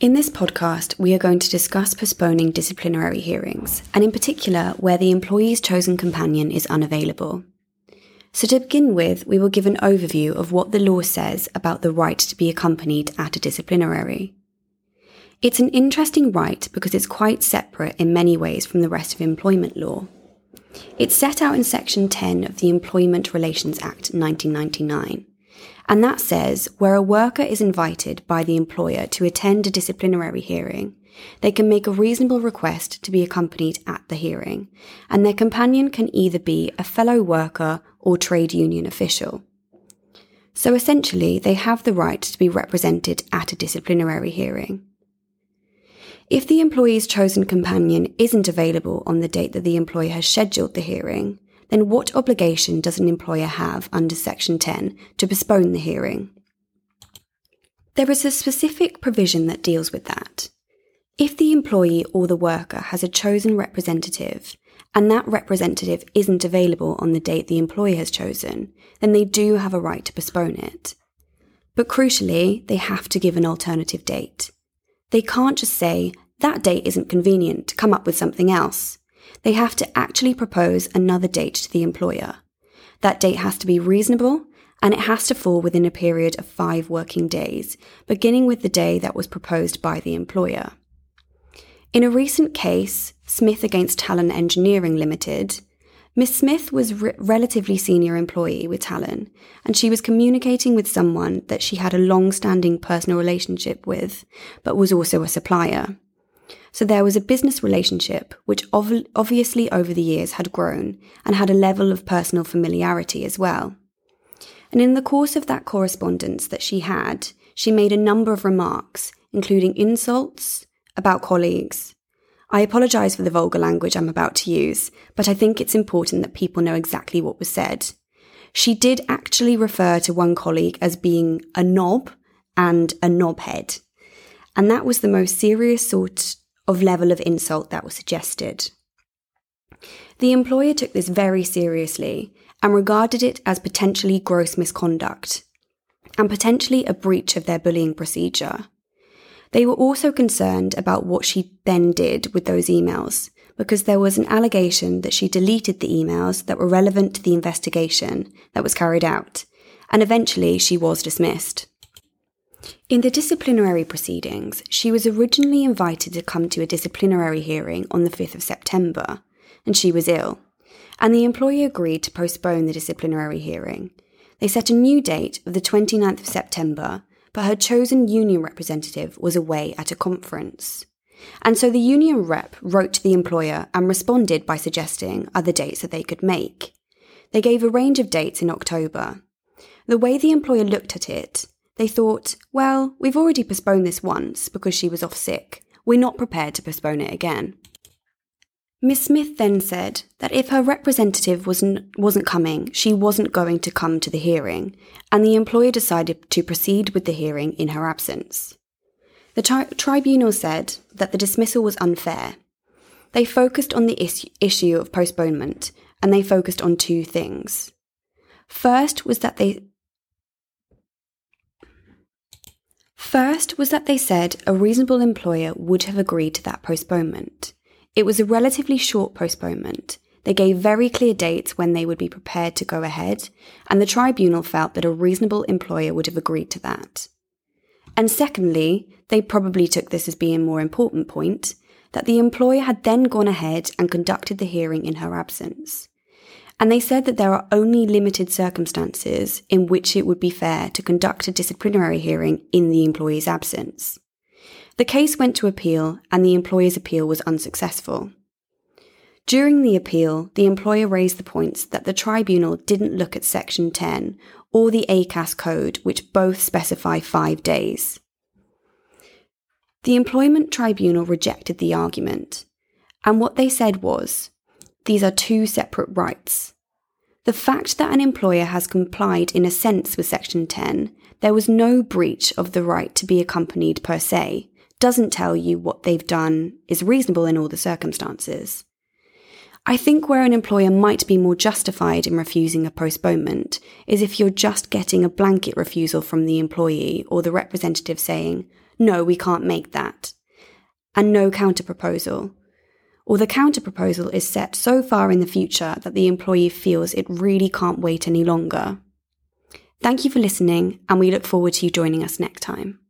In this podcast, we are going to discuss postponing disciplinary hearings, and in particular, where the employee's chosen companion is unavailable. So, to begin with, we will give an overview of what the law says about the right to be accompanied at a disciplinary. It's an interesting right because it's quite separate in many ways from the rest of employment law. It's set out in Section 10 of the Employment Relations Act 1999 and that says where a worker is invited by the employer to attend a disciplinary hearing, they can make a reasonable request to be accompanied at the hearing, and their companion can either be a fellow worker or trade union official. So essentially, they have the right to be represented at a disciplinary hearing. If the employee's chosen companion isn't available on the date that the employer has scheduled the hearing, then what obligation does an employer have under Section 10 to postpone the hearing? There is a specific provision that deals with that. If the employee or the worker has a chosen representative and that representative isn't available on the date the employer has chosen, then they do have a right to postpone it. But crucially, they have to give an alternative date. They can't just say, that date isn't convenient, come up with something else they have to actually propose another date to the employer. That date has to be reasonable and it has to fall within a period of five working days, beginning with the day that was proposed by the employer. In a recent case, Smith against Talon Engineering Limited, Miss Smith was a re- relatively senior employee with Talon, and she was communicating with someone that she had a long standing personal relationship with, but was also a supplier. So there was a business relationship which ov- obviously over the years had grown and had a level of personal familiarity as well. And in the course of that correspondence that she had, she made a number of remarks, including insults about colleagues. I apologise for the vulgar language I'm about to use, but I think it's important that people know exactly what was said. She did actually refer to one colleague as being a knob and a knobhead. And that was the most serious sort of level of insult that was suggested. The employer took this very seriously and regarded it as potentially gross misconduct and potentially a breach of their bullying procedure. They were also concerned about what she then did with those emails because there was an allegation that she deleted the emails that were relevant to the investigation that was carried out, and eventually she was dismissed. In the disciplinary proceedings, she was originally invited to come to a disciplinary hearing on the 5th of September, and she was ill, and the employer agreed to postpone the disciplinary hearing. They set a new date of the 29th of September, but her chosen union representative was away at a conference. And so the union rep wrote to the employer and responded by suggesting other dates that they could make. They gave a range of dates in October. The way the employer looked at it they thought, well, we've already postponed this once because she was off sick. We're not prepared to postpone it again. Miss Smith then said that if her representative wasn't, wasn't coming, she wasn't going to come to the hearing, and the employer decided to proceed with the hearing in her absence. The tri- tribunal said that the dismissal was unfair. They focused on the is- issue of postponement, and they focused on two things. First was that they First was that they said a reasonable employer would have agreed to that postponement. It was a relatively short postponement. They gave very clear dates when they would be prepared to go ahead, and the tribunal felt that a reasonable employer would have agreed to that. And secondly, they probably took this as being a more important point, that the employer had then gone ahead and conducted the hearing in her absence and they said that there are only limited circumstances in which it would be fair to conduct a disciplinary hearing in the employee's absence. The case went to appeal, and the employer's appeal was unsuccessful. During the appeal, the employer raised the points that the tribunal didn't look at Section 10 or the ACAS code, which both specify five days. The Employment Tribunal rejected the argument, and what they said was these are two separate rights. The fact that an employer has complied in a sense with Section 10, there was no breach of the right to be accompanied per se, doesn't tell you what they've done is reasonable in all the circumstances. I think where an employer might be more justified in refusing a postponement is if you're just getting a blanket refusal from the employee or the representative saying, no, we can't make that, and no counterproposal. Or the counterproposal is set so far in the future that the employee feels it really can't wait any longer. Thank you for listening, and we look forward to you joining us next time.